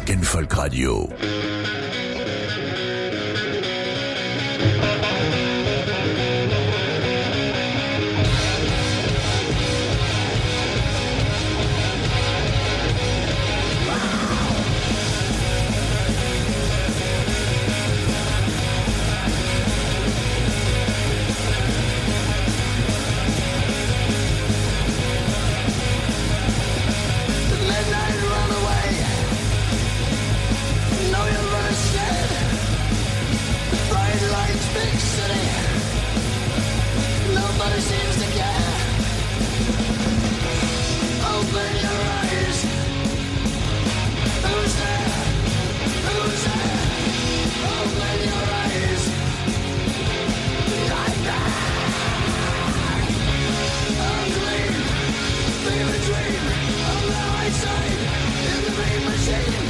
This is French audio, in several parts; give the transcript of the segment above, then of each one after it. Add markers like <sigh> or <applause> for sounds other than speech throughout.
Rock and Folk Radio. En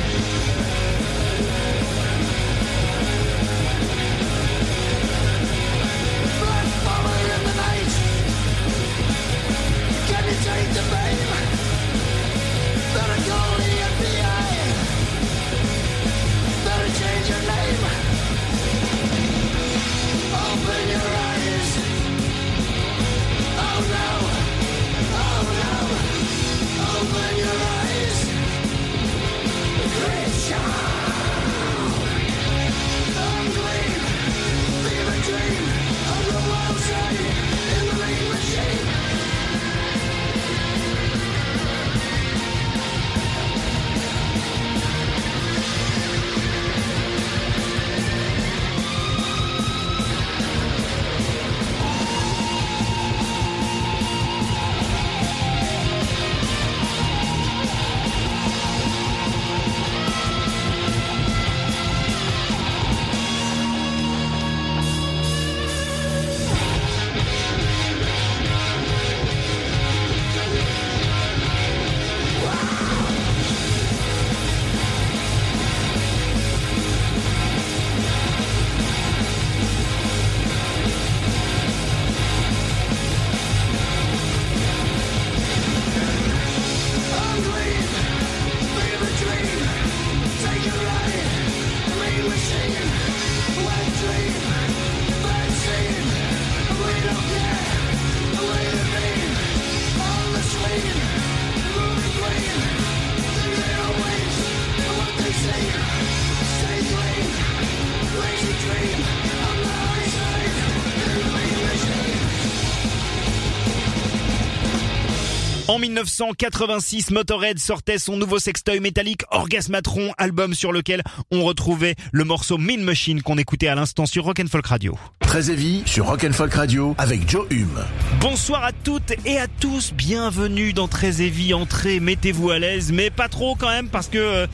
1986, Motorhead sortait son nouveau sextoy métallique Orgasmatron, album sur lequel on retrouvait le morceau Mean Machine qu'on écoutait à l'instant sur Rock Folk Radio. Très heavy sur Rock Folk Radio avec Joe Hume. Bonsoir à toutes et à tous, bienvenue dans Très heavy, entrez, mettez-vous à l'aise, mais pas trop quand même parce que euh,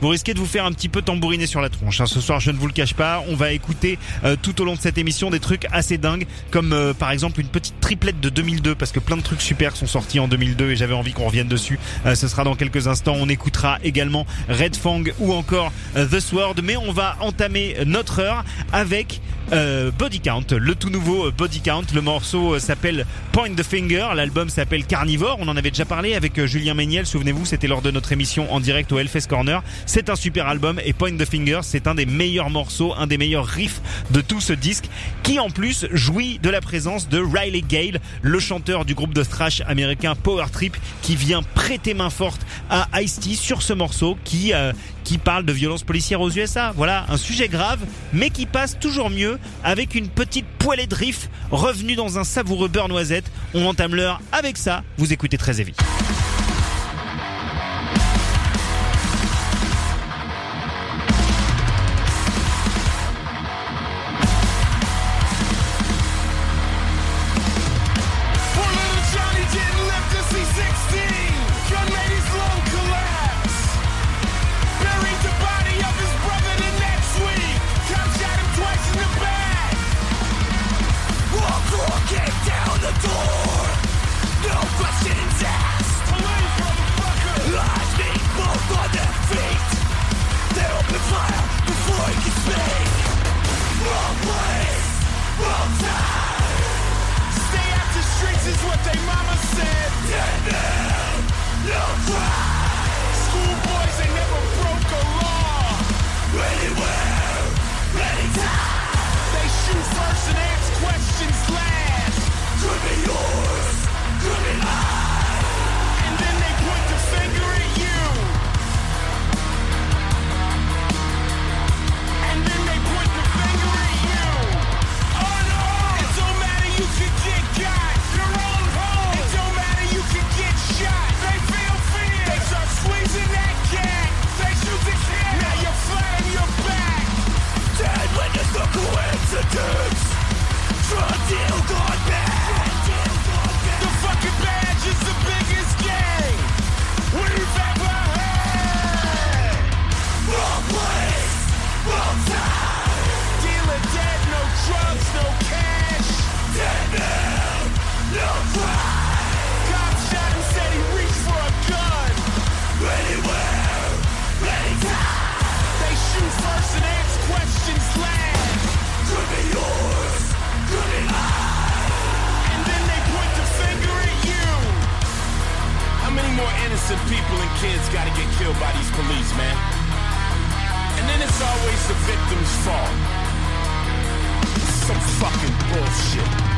vous risquez de vous faire un petit peu tambouriner sur la tronche. Hein. Ce soir, je ne vous le cache pas, on va écouter euh, tout au long de cette émission des trucs assez dingues, comme euh, par exemple une petite triplette de 2002 parce que plein de trucs super sont sortis en 2002 et j'avais envie qu'on revienne dessus. Euh, ce sera dans quelques instants. On écoutera également Red Fang ou encore euh, The Sword. Mais on va entamer notre heure avec euh, Body Count, le tout nouveau Body Count. Le morceau s'appelle Point the Finger. L'album s'appelle Carnivore. On en avait déjà parlé avec Julien Méniel. Souvenez-vous, c'était lors de notre émission en direct au Hellfest Corner. C'est un super album et Point the Finger, c'est un des meilleurs morceaux, un des meilleurs riffs de tout ce disque qui en plus jouit de la présence de Riley Gale, le chanteur du groupe de thrash américain Power Trip qui vient prêter main forte à Ice-T sur ce morceau qui euh, qui parle de violence policière aux USA. Voilà, un sujet grave, mais qui passe toujours mieux avec une petite poêlée de riff revenue dans un savoureux beurre noisette. On entame l'heure avec ça. Vous écoutez très évidemment. drugs, no cash. Dead man, no crime. Cop shot and said he reached for a gun. Anywhere, anytime. They shoot first and ask questions last. Could be yours, could be mine. And then they point the finger at you. How many more innocent people and kids gotta get killed by these police, man? And then it's always the victim's fault. Some fucking bullshit.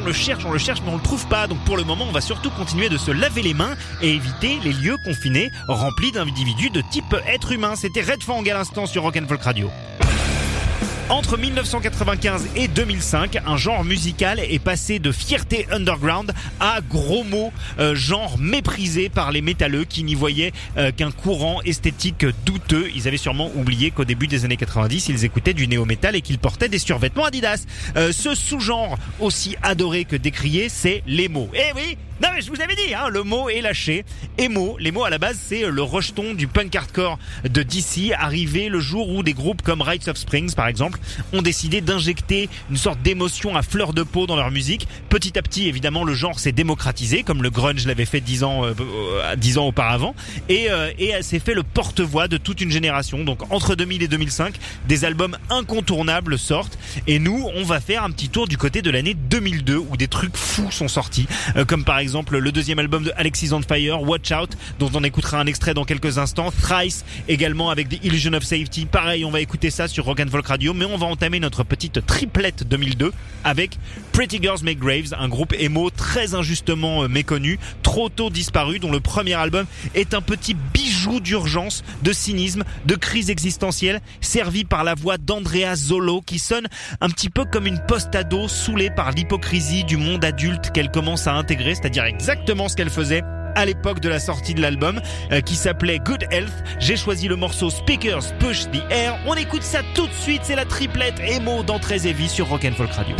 On le cherche, on le cherche, mais on le trouve pas. Donc pour le moment, on va surtout continuer de se laver les mains et éviter les lieux confinés remplis d'individus de type être humain. C'était Red Fang à l'instant sur Rock'n'Folk Radio. Entre 1995 et 2005, un genre musical est passé de fierté underground à gros mots, euh, genre méprisé par les métalleux qui n'y voyaient euh, qu'un courant esthétique douteux. Ils avaient sûrement oublié qu'au début des années 90, ils écoutaient du néo-metal et qu'ils portaient des survêtements Adidas. Euh, ce sous-genre aussi adoré que décrié, c'est l'emo. Eh oui, non mais je vous avais dit, hein, le mot est lâché. Emo, les mots à la base c'est le rejeton du punk hardcore de DC, arrivé le jour où des groupes comme Rites of Springs par exemple ont décidé d'injecter une sorte d'émotion à fleur de peau dans leur musique. Petit à petit évidemment le genre s'est démocratisé comme le grunge l'avait fait dix ans, euh, euh, ans auparavant et, euh, et s'est fait le porte-voix de toute une génération. Donc entre 2000 et 2005, des albums incontournables sortent et nous on va faire un petit tour du côté de l'année 2002 où des trucs fous sont sortis euh, comme par exemple exemple le deuxième album de Alexis on Fire, Watch Out, dont on écoutera un extrait dans quelques instants. Thrice également avec The Illusion of Safety. Pareil, on va écouter ça sur Rock and Folk Radio, mais on va entamer notre petite triplette 2002 avec Pretty Girls Make Graves, un groupe emo très injustement euh, méconnu, trop tôt disparu, dont le premier album est un petit bijou d'urgence, de cynisme, de crise existentielle, servi par la voix d'Andrea Zolo qui sonne un petit peu comme une post-ado saoulée par l'hypocrisie du monde adulte qu'elle commence à intégrer, c'est-à-dire exactement ce qu'elle faisait à l'époque de la sortie de l'album euh, qui s'appelait Good Health. J'ai choisi le morceau Speakers Push the Air. On écoute ça tout de suite, c'est la triplette emo d'Entrée et Vie sur Rock'n'Folk Radio.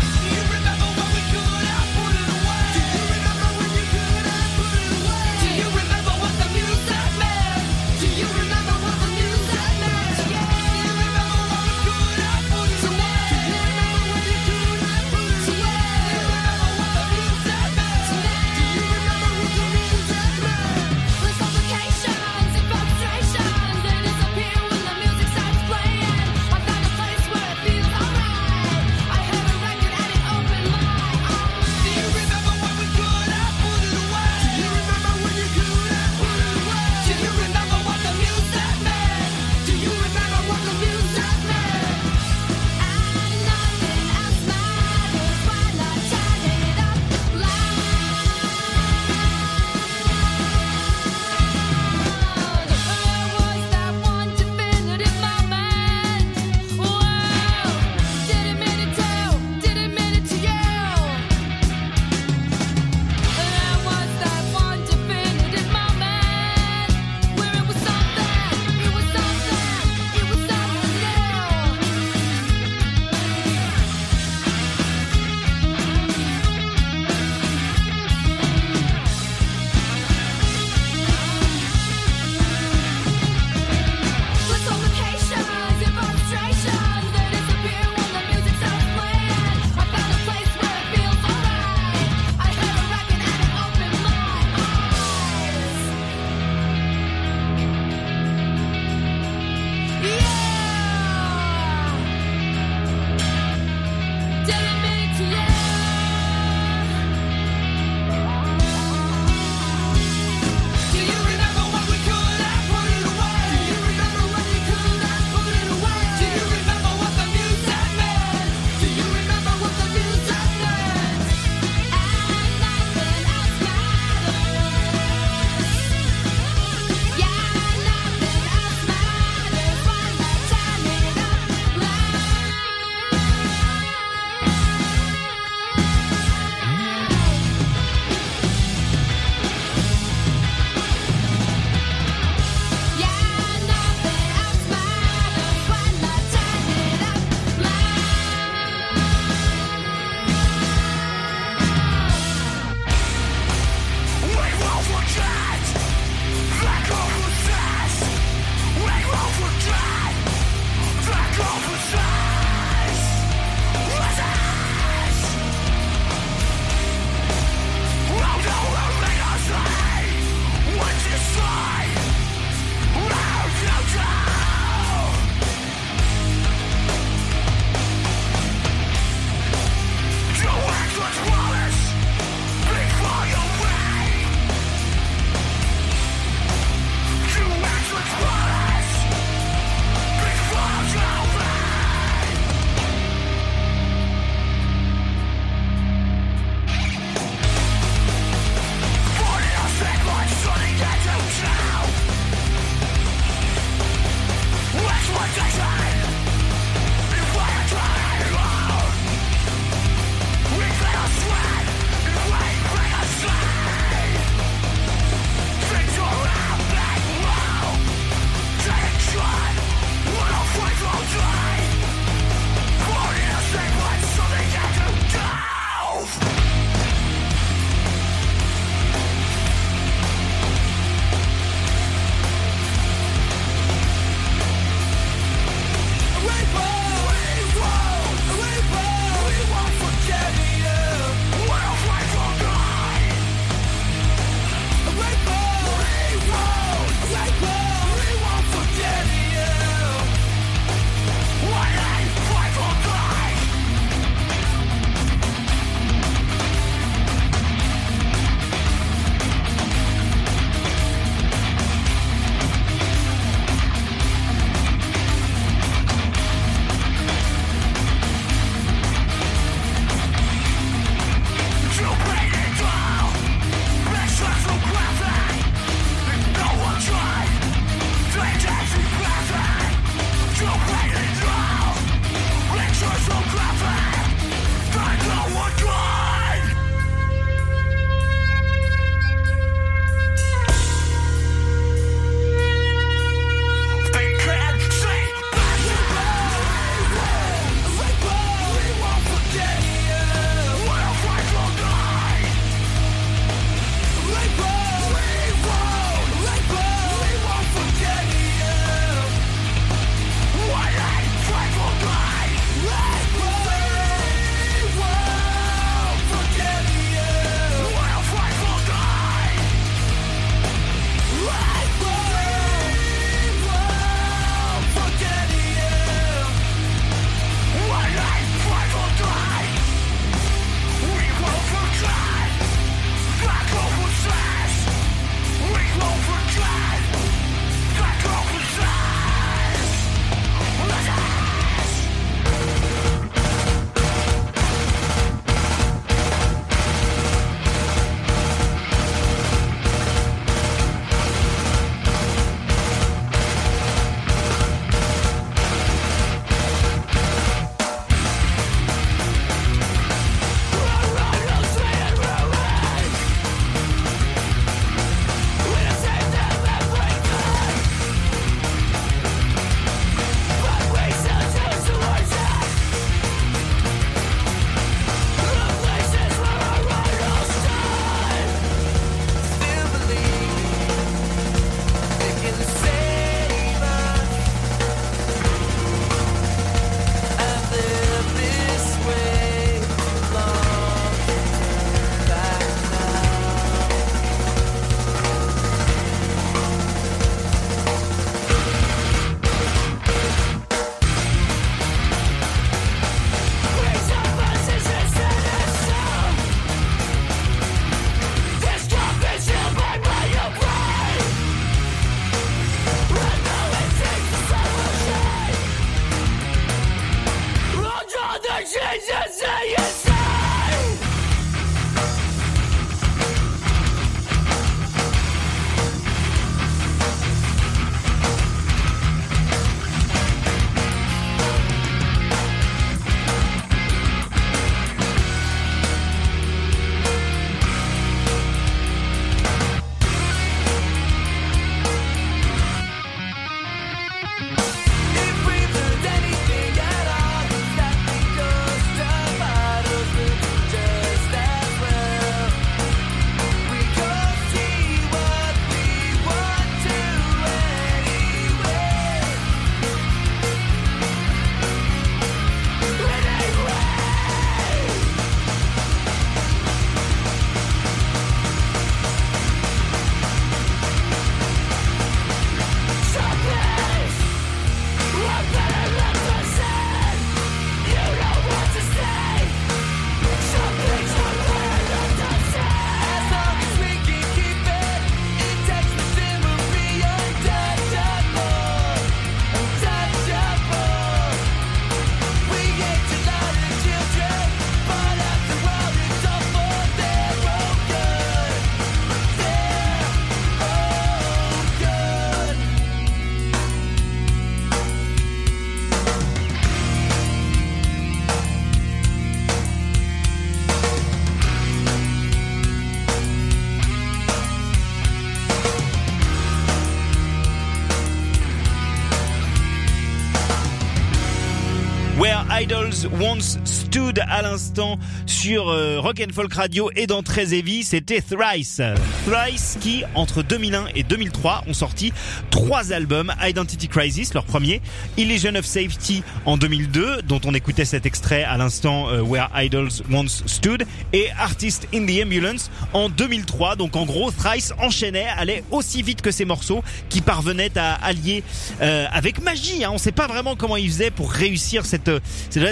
Once Stood à l'instant sur euh, Rock and Folk Radio et dans Très c'était Thrice. Thrice qui, entre 2001 et 2003, ont sorti trois albums. Identity Crisis, leur premier, Illusion of Safety en 2002, dont on écoutait cet extrait à l'instant euh, Where Idols Once Stood, et Artist in the Ambulance en 2003. Donc en gros, Thrice enchaînait, allait aussi vite que ces morceaux qui parvenaient à allier euh, avec magie. Hein. On sait pas vraiment comment ils faisaient pour réussir cette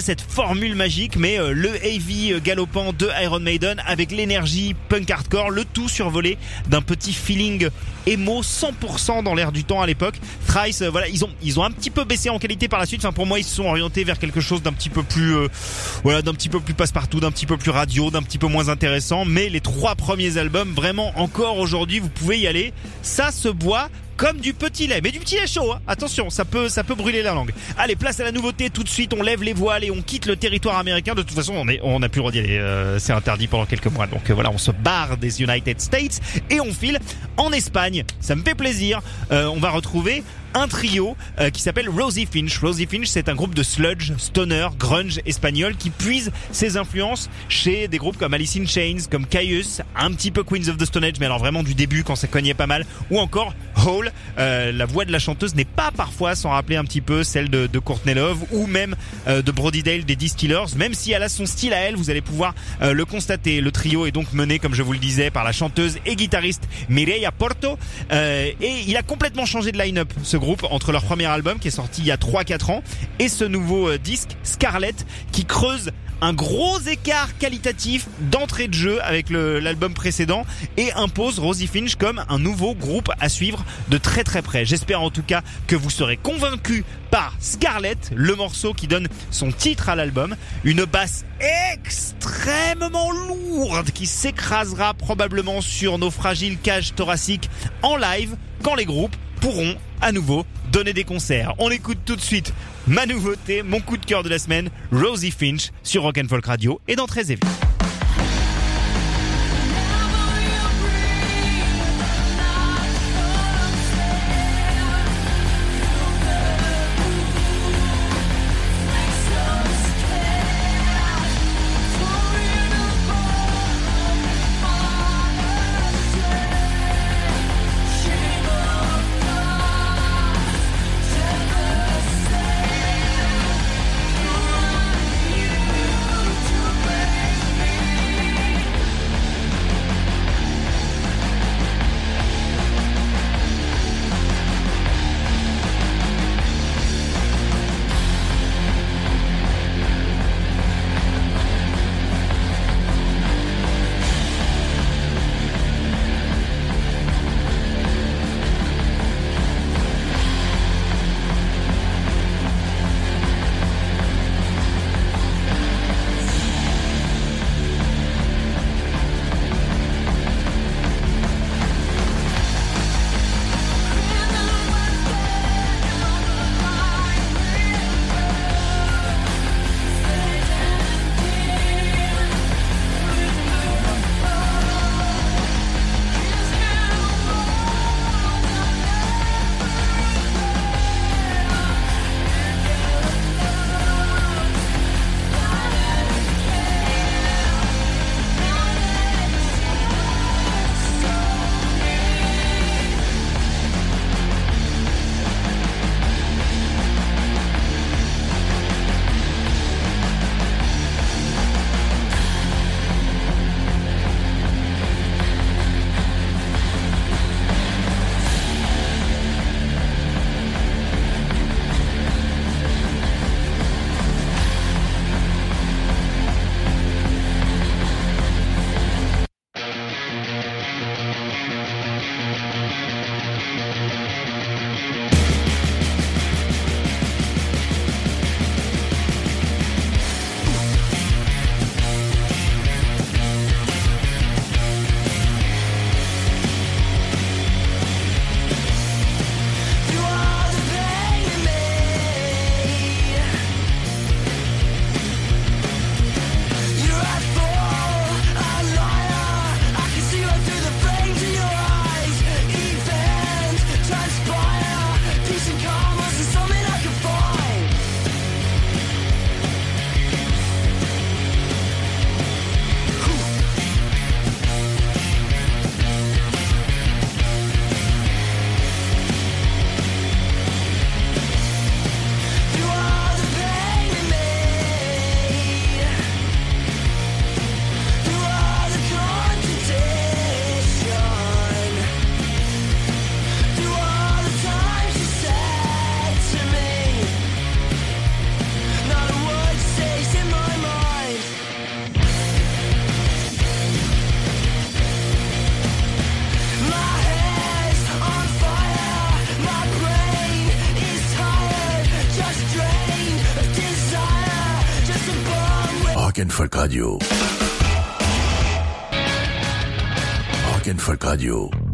cette formule magique, mais euh, le heavy euh, galopant de Iron Maiden avec l'énergie punk hardcore, le tout survolé d'un petit feeling emo 100% dans l'air du temps à l'époque. Thrice, euh, voilà, ils ont un petit peu baissé en qualité par la suite. Enfin pour moi, ils se sont orientés vers quelque chose d'un petit peu plus voilà, d'un petit peu plus passe-partout, d'un petit peu plus radio, d'un petit peu moins intéressant, mais les trois premiers albums vraiment encore aujourd'hui, vous pouvez y aller. Ça se boit comme du petit lait, mais du petit lait chaud. Hein. Attention, ça peut, ça peut brûler la langue. Allez, place à la nouveauté tout de suite. On lève les voiles et on quitte le territoire américain. De toute façon, on est, on a d'y aller. Euh, c'est interdit pendant quelques mois. Donc euh, voilà, on se barre des United States et on file en Espagne. Ça me fait plaisir. Euh, on va retrouver un trio euh, qui s'appelle Rosie Finch. Rosie Finch, c'est un groupe de sludge, stoner, grunge espagnol qui puise ses influences chez des groupes comme Alice in Chains, comme Caius, un petit peu Queens of the Stone Age, mais alors vraiment du début quand ça cognait pas mal, ou encore Hole. Euh, la voix de la chanteuse n'est pas parfois sans rappeler un petit peu celle de, de Courtney Love ou même euh, de Brody Dale des Distillers. Même si elle a son style à elle, vous allez pouvoir euh, le constater. Le trio est donc mené, comme je vous le disais, par la chanteuse et guitariste Mireia Porto. Euh, et il a complètement changé de line-up, groupe, entre leur premier album qui est sorti il y a 3-4 ans et ce nouveau euh, disque, Scarlett, qui creuse un gros écart qualitatif d'entrée de jeu avec l'album précédent et impose Rosie Finch comme un nouveau groupe à suivre de très très près. J'espère en tout cas que vous serez convaincus par Scarlett, le morceau qui donne son titre à l'album, une basse extrêmement lourde qui s'écrasera probablement sur nos fragiles cages thoraciques en live quand les groupes pourront à nouveau donner des concerts. On écoute tout de suite ma nouveauté, mon coup de cœur de la semaine, Rosie Finch sur Rock and Folk Radio et dans Très Évi. You Radio. Rock and Folk Radio.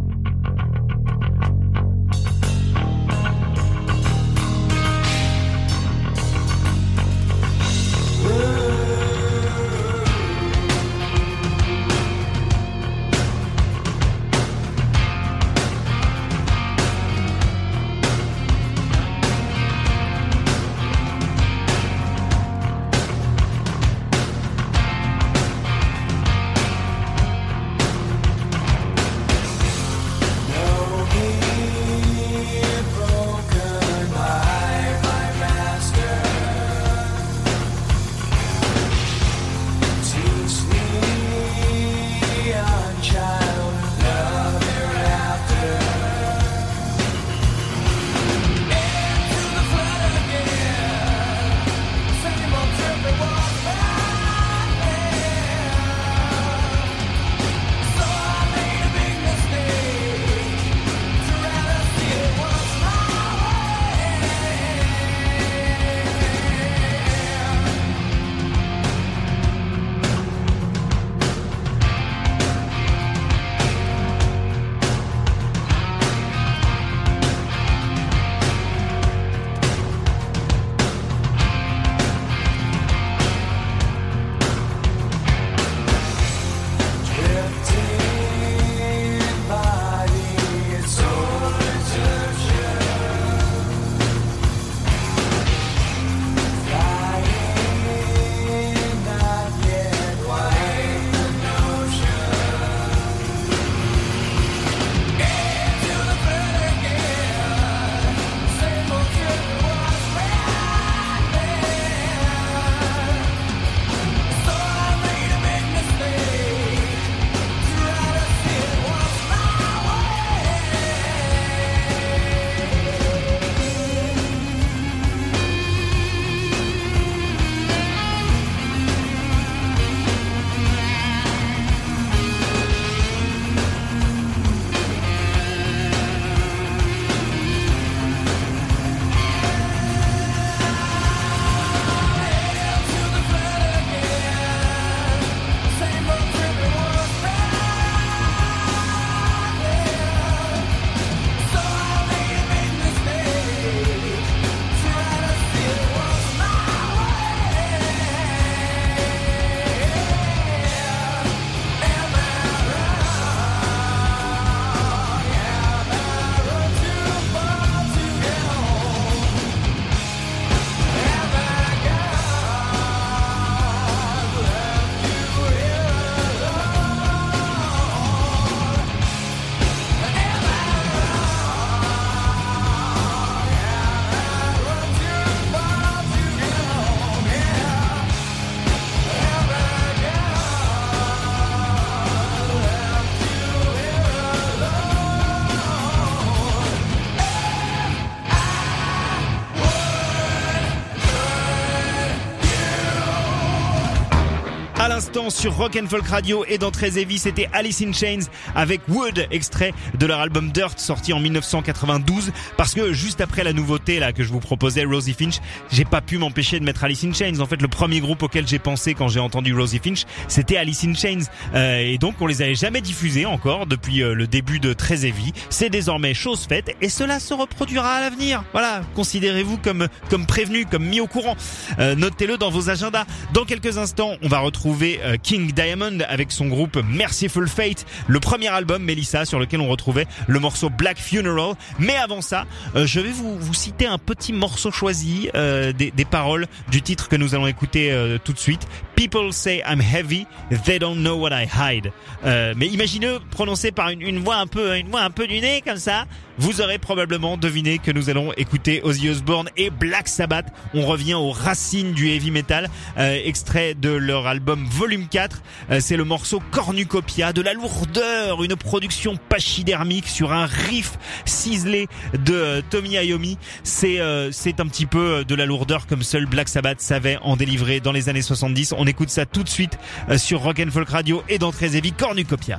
À l'instant sur Rock and Folk Radio et dans Très Heavy, c'était Alice in Chains avec Wood, extrait de leur album Dirt sorti en 1992. Parce que juste après la nouveauté là que je vous proposais, Rosie Finch, j'ai pas pu m'empêcher de mettre Alice in Chains. En fait, le premier groupe auquel j'ai pensé quand j'ai entendu Rosie Finch, c'était Alice in Chains. Euh, et donc on les avait jamais diffusés encore depuis euh, le début de Très Heavy. C'est désormais chose faite et cela se reproduira à l'avenir. Voilà, considérez-vous comme comme prévenu, comme mis au courant. Euh, Notez-le dans vos agendas. Dans quelques instants, on va retrouver euh, King Diamond avec son groupe Merciful Fate, le premier album Melissa sur lequel on retrouvait le morceau Black Funeral. Mais avant ça, euh, je vais vous, vous citer un petit morceau choisi euh, des, des paroles du titre que nous allons écouter euh, tout de suite. People say I'm heavy, they don't know what I hide. Euh, mais imaginez prononcé par une, une voix un peu une voix un peu du nez comme ça. Vous aurez probablement deviné que nous allons écouter Ozzy Osbourne et Black Sabbath. On revient aux racines du heavy metal, euh, extrait de leur album Volume 4. Euh, c'est le morceau Cornucopia, de la lourdeur, une production pachydermique sur un riff ciselé de euh, Tommy Iommi. C'est euh, c'est un petit peu de la lourdeur comme seul Black Sabbath savait en délivrer dans les années 70. On écoute ça tout de suite sur Rock and Folk Radio et dans Très Cornucopia.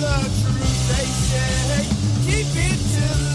The truth they say. Keep it till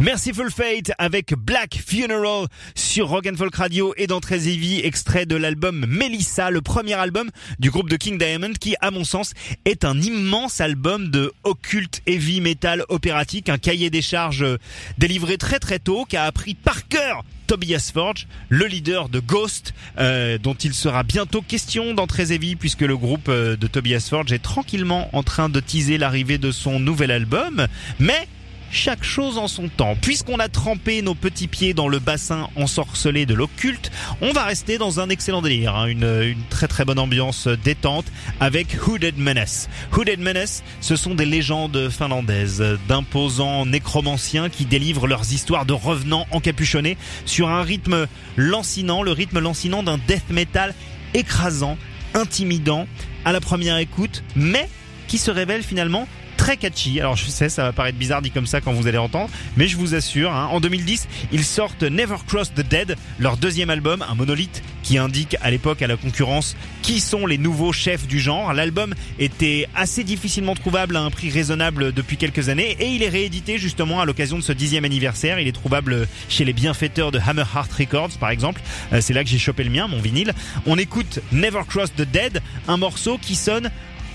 Merciful Fate avec Black Funeral sur Rock Folk Radio et dans Très extrait de l'album Melissa, le premier album du groupe de King Diamond qui, à mon sens, est un immense album de occulte heavy metal opératique, un cahier des charges délivré très très tôt, qui a appris par cœur Tobias Forge, le leader de Ghost, euh, dont il sera bientôt question dans Très puisque le groupe euh, de Tobias Forge est tranquillement en train de teaser l'arrivée de son nouvel album. Mais chaque chose en son temps. Puisqu'on a trempé nos petits pieds dans le bassin ensorcelé de l'occulte, on va rester dans un excellent délire, hein, une, une très très bonne ambiance détente avec Hooded Menace. Hooded Menace, ce sont des légendes finlandaises d'imposants nécromanciens qui délivrent leurs histoires de revenants encapuchonnés sur un rythme lancinant, le rythme lancinant d'un death metal écrasant, intimidant à la première écoute, mais qui se révèle finalement très catchy. Alors je sais, ça va paraître bizarre dit comme ça quand vous allez entendre, mais je vous assure, hein, en 2010, ils sortent Never Cross the Dead, leur deuxième album, un monolithe qui indique à l'époque à la concurrence qui sont les nouveaux chefs du genre. L'album était assez difficilement trouvable à un prix raisonnable depuis quelques années et il est réédité justement à l'occasion de ce dixième anniversaire. Il est trouvable chez les bienfaiteurs de Hammer Heart Records par exemple. Euh, C'est là que j'ai chopé le mien, mon vinyle. On écoute Never Cross the Dead, un morceau qui sonne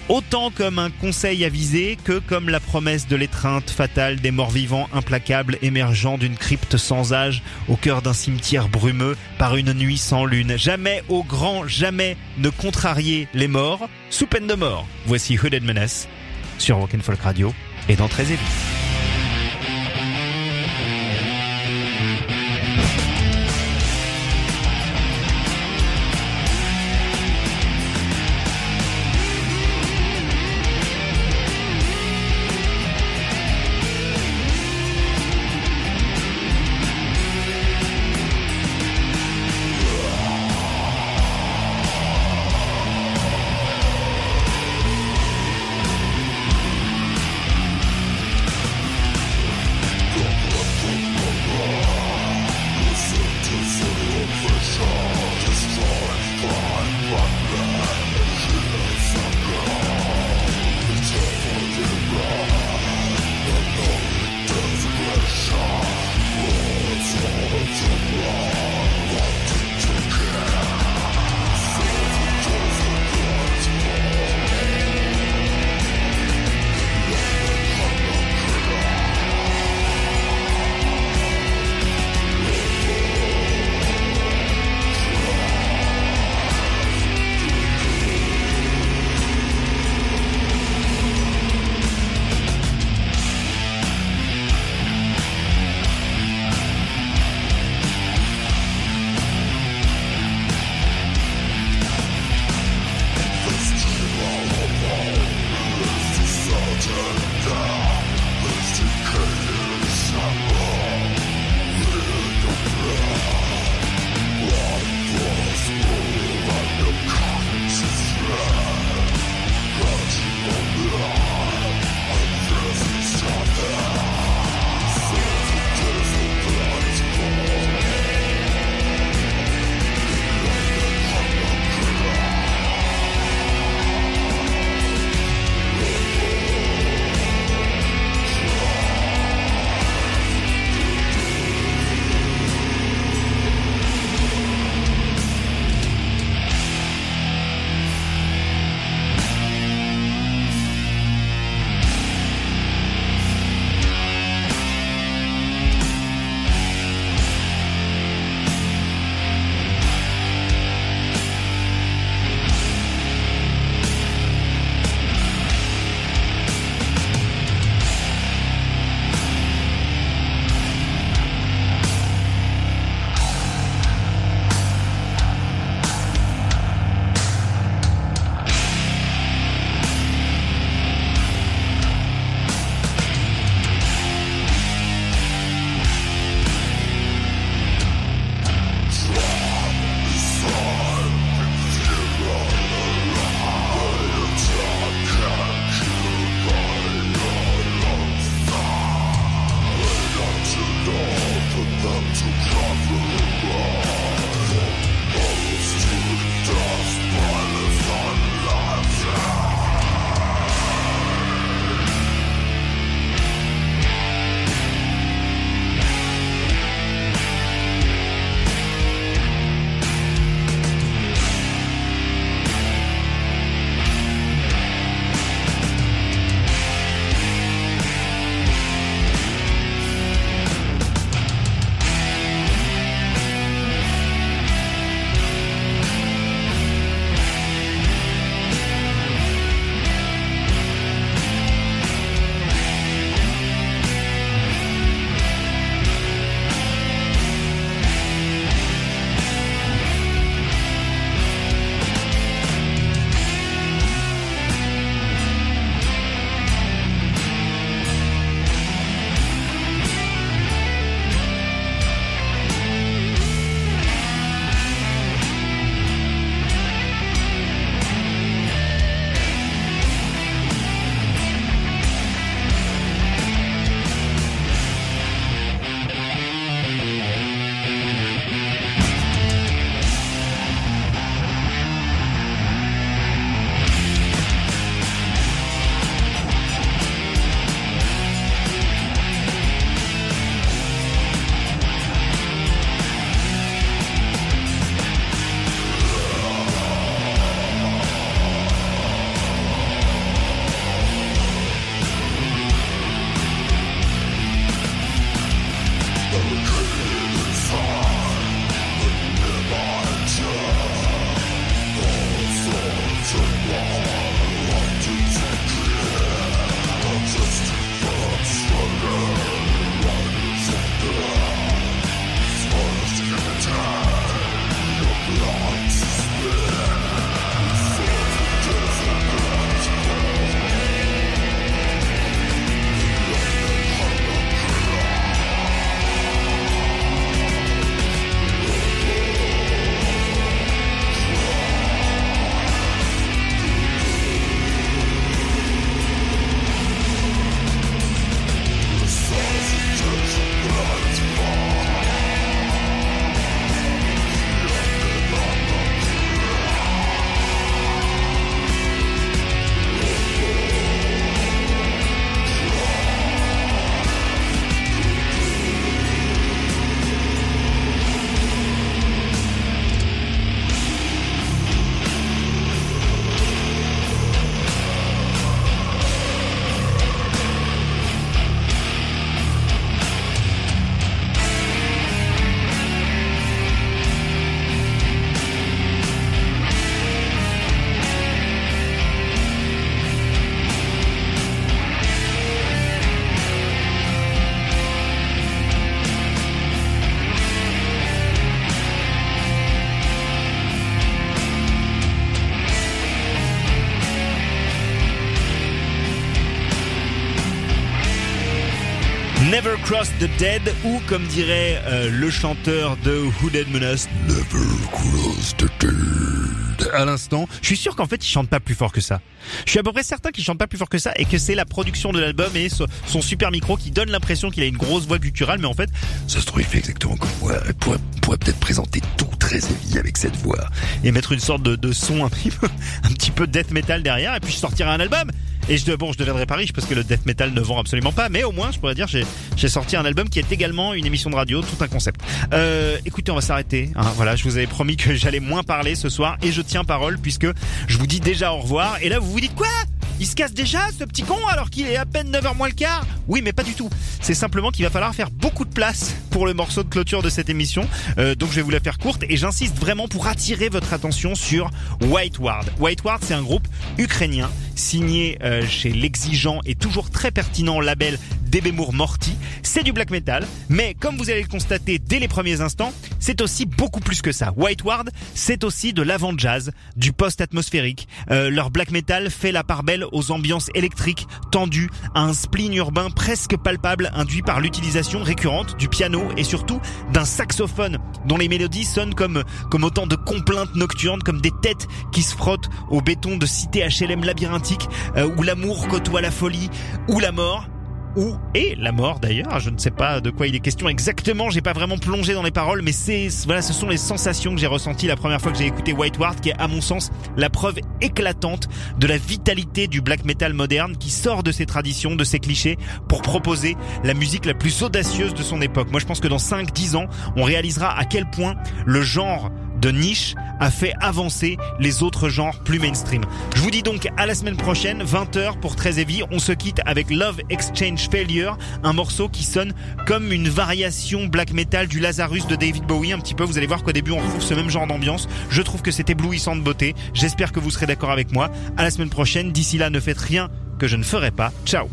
autant comme un conseil avisé que comme la promesse de l'étreinte fatale des morts vivants implacables émergeant d'une crypte sans âge au cœur d'un cimetière brumeux par une nuit sans lune. Jamais au grand jamais ne contrarier les morts sous peine de mort. Voici Hooded Menace sur Rock and Folk Radio et dans Très Évi. Cross the Dead ou comme dirait euh, le chanteur de Hooded Menace, Never Cross the Dead. À l'instant, je suis sûr qu'en fait il chante pas plus fort que ça. Je suis à peu près certain qu'il chante pas plus fort que ça et que c'est la production de l'album et so- son super micro qui donne l'impression qu'il a une grosse voix gutturale, mais en fait Ça se trouve, il fait exactement comme moi. Il pourrait, pourrait peut-être présenter tout très évident avec cette voix. et mettre une sorte de, de son un petit peu, <laughs> un petit peu death metal derrière et puis je sortirai un album. Et je, bon, je deviendrai pas riche parce que le death metal ne vend absolument pas, mais au moins, je pourrais dire, j'ai, sorti un album qui est également une émission de radio, tout un concept. Euh, écoutez, on va s'arrêter. hein. voilà, je vous avais promis que <laughs> j'allais moins parler ce soir et je tiens parole puisque je vous dis déjà au revoir. Et là, vous vous dites quoi? Il se casse déjà, ce petit con, alors qu'il est à peine 9h moins le quart Oui, mais pas du tout. C'est simplement qu'il va falloir faire beaucoup de place pour le morceau de clôture de cette émission. Euh, donc je vais vous la faire courte et j'insiste vraiment pour attirer votre attention sur White Ward. White Ward, c'est un groupe ukrainien signé euh, chez l'exigeant et toujours très pertinent label Debemour Morty. C'est du black metal, mais comme vous allez le constater dès les premiers instants, c'est aussi beaucoup plus que ça. White Ward, c'est aussi de l'avant-jazz, du post-atmosphérique. Euh, leur black metal fait la part belle aux ambiances électriques tendues, à un spleen urbain presque palpable induit par l'utilisation récurrente du piano et surtout d'un saxophone dont les mélodies sonnent comme, comme autant de complaintes nocturnes, comme des têtes qui se frottent au béton de cités HLM labyrinthiques, euh, où l'amour côtoie la folie, ou la mort ou et la mort d'ailleurs. Je ne sais pas de quoi il est question exactement. J'ai pas vraiment plongé dans les paroles, mais c'est voilà, ce sont les sensations que j'ai ressenties la première fois que j'ai écouté White Ward, qui est à mon sens la preuve éclatante de la vitalité du black metal moderne, qui sort de ses traditions, de ses clichés, pour proposer la musique la plus audacieuse de son époque. Moi, je pense que dans 5-10 ans, on réalisera à quel point le genre de niche a fait avancer les autres genres plus mainstream. Je vous dis donc à la semaine prochaine, 20h pour Très Heavy. On se quitte avec Love Exchange Failure, un morceau qui sonne comme une variation black metal du Lazarus de David Bowie. Un petit peu, vous allez voir qu'au début on retrouve ce même genre d'ambiance. Je trouve que c'est éblouissant de beauté. J'espère que vous serez d'accord avec moi. À la semaine prochaine. D'ici là, ne faites rien que je ne ferai pas. Ciao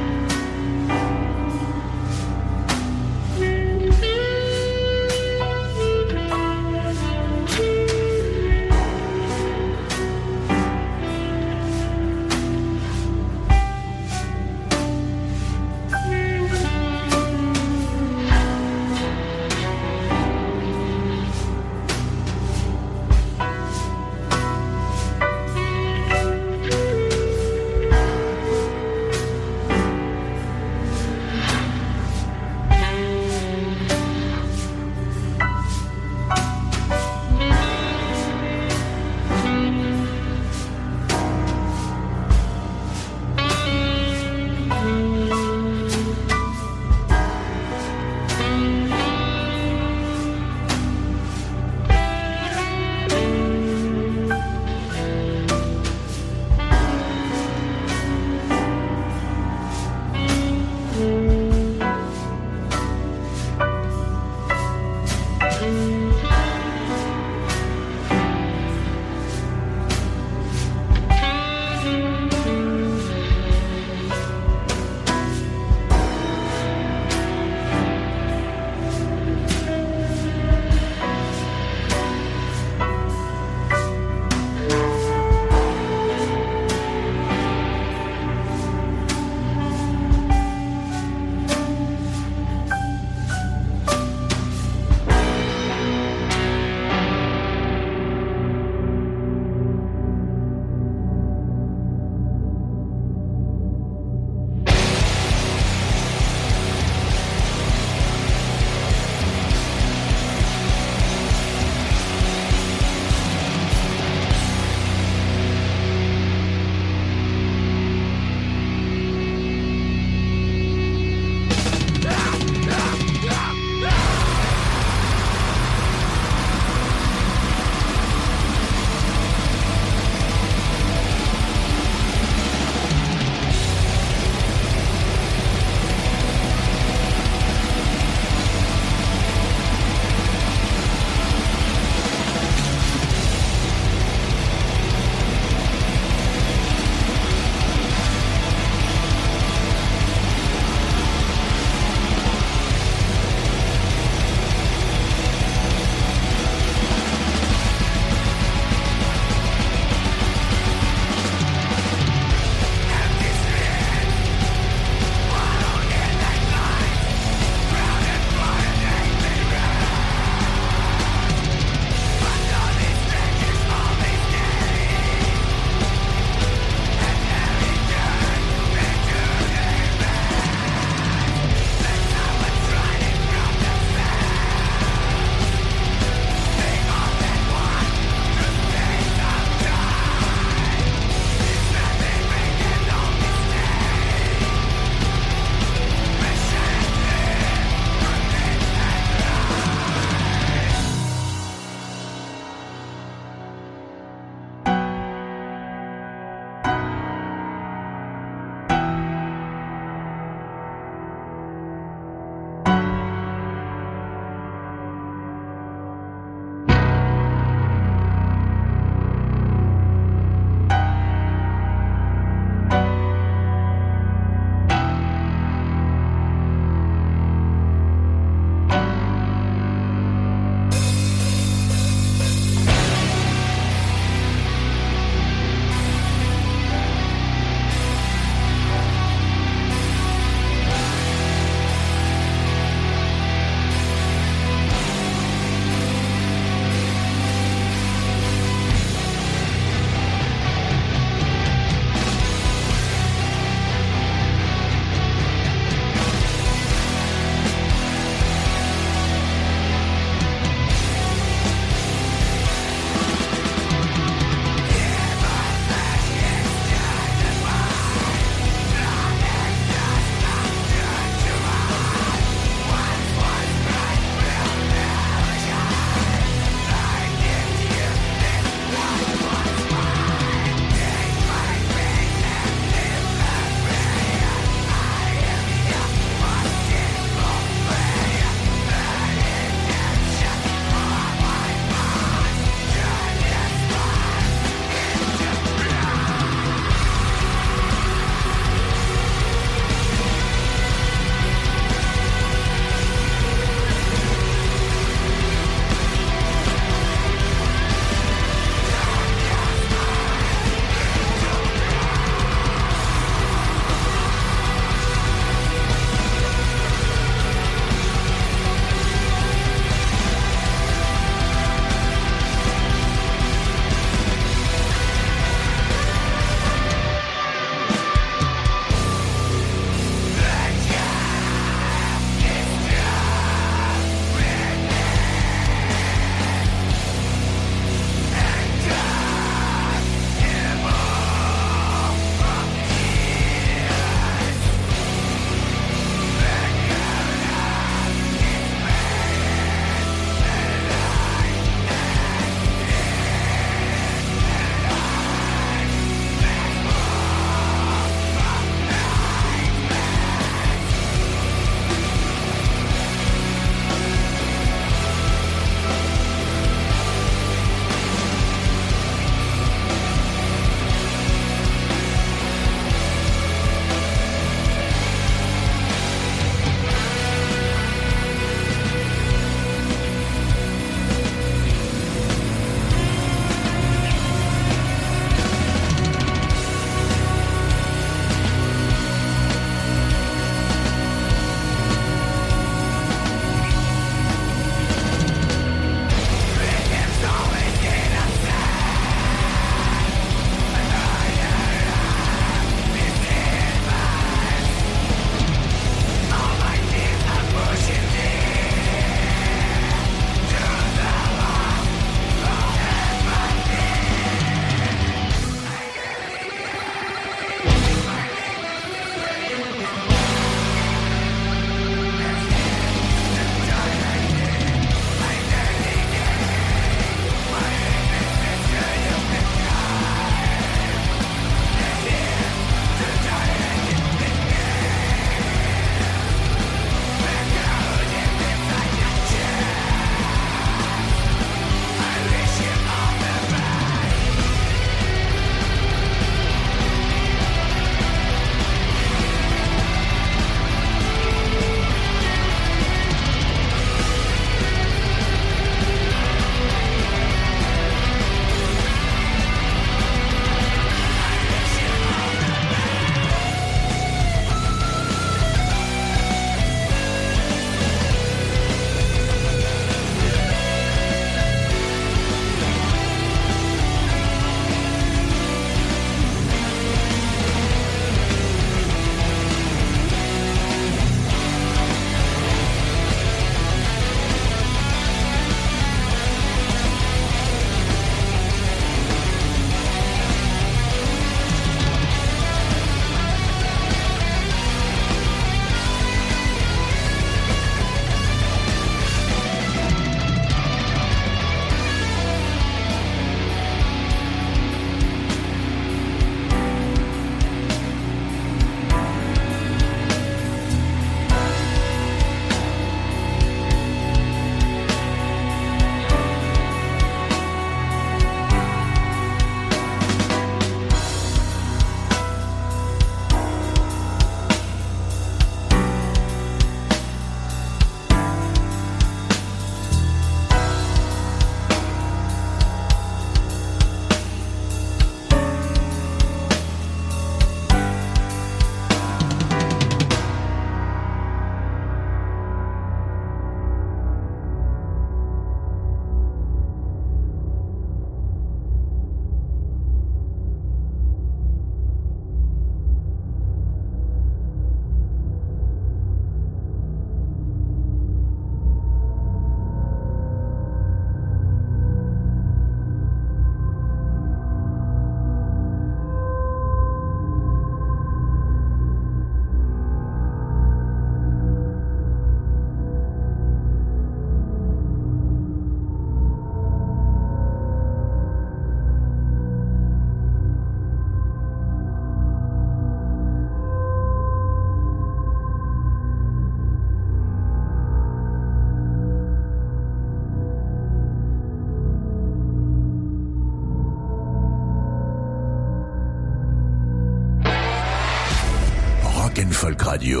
Folk Radio.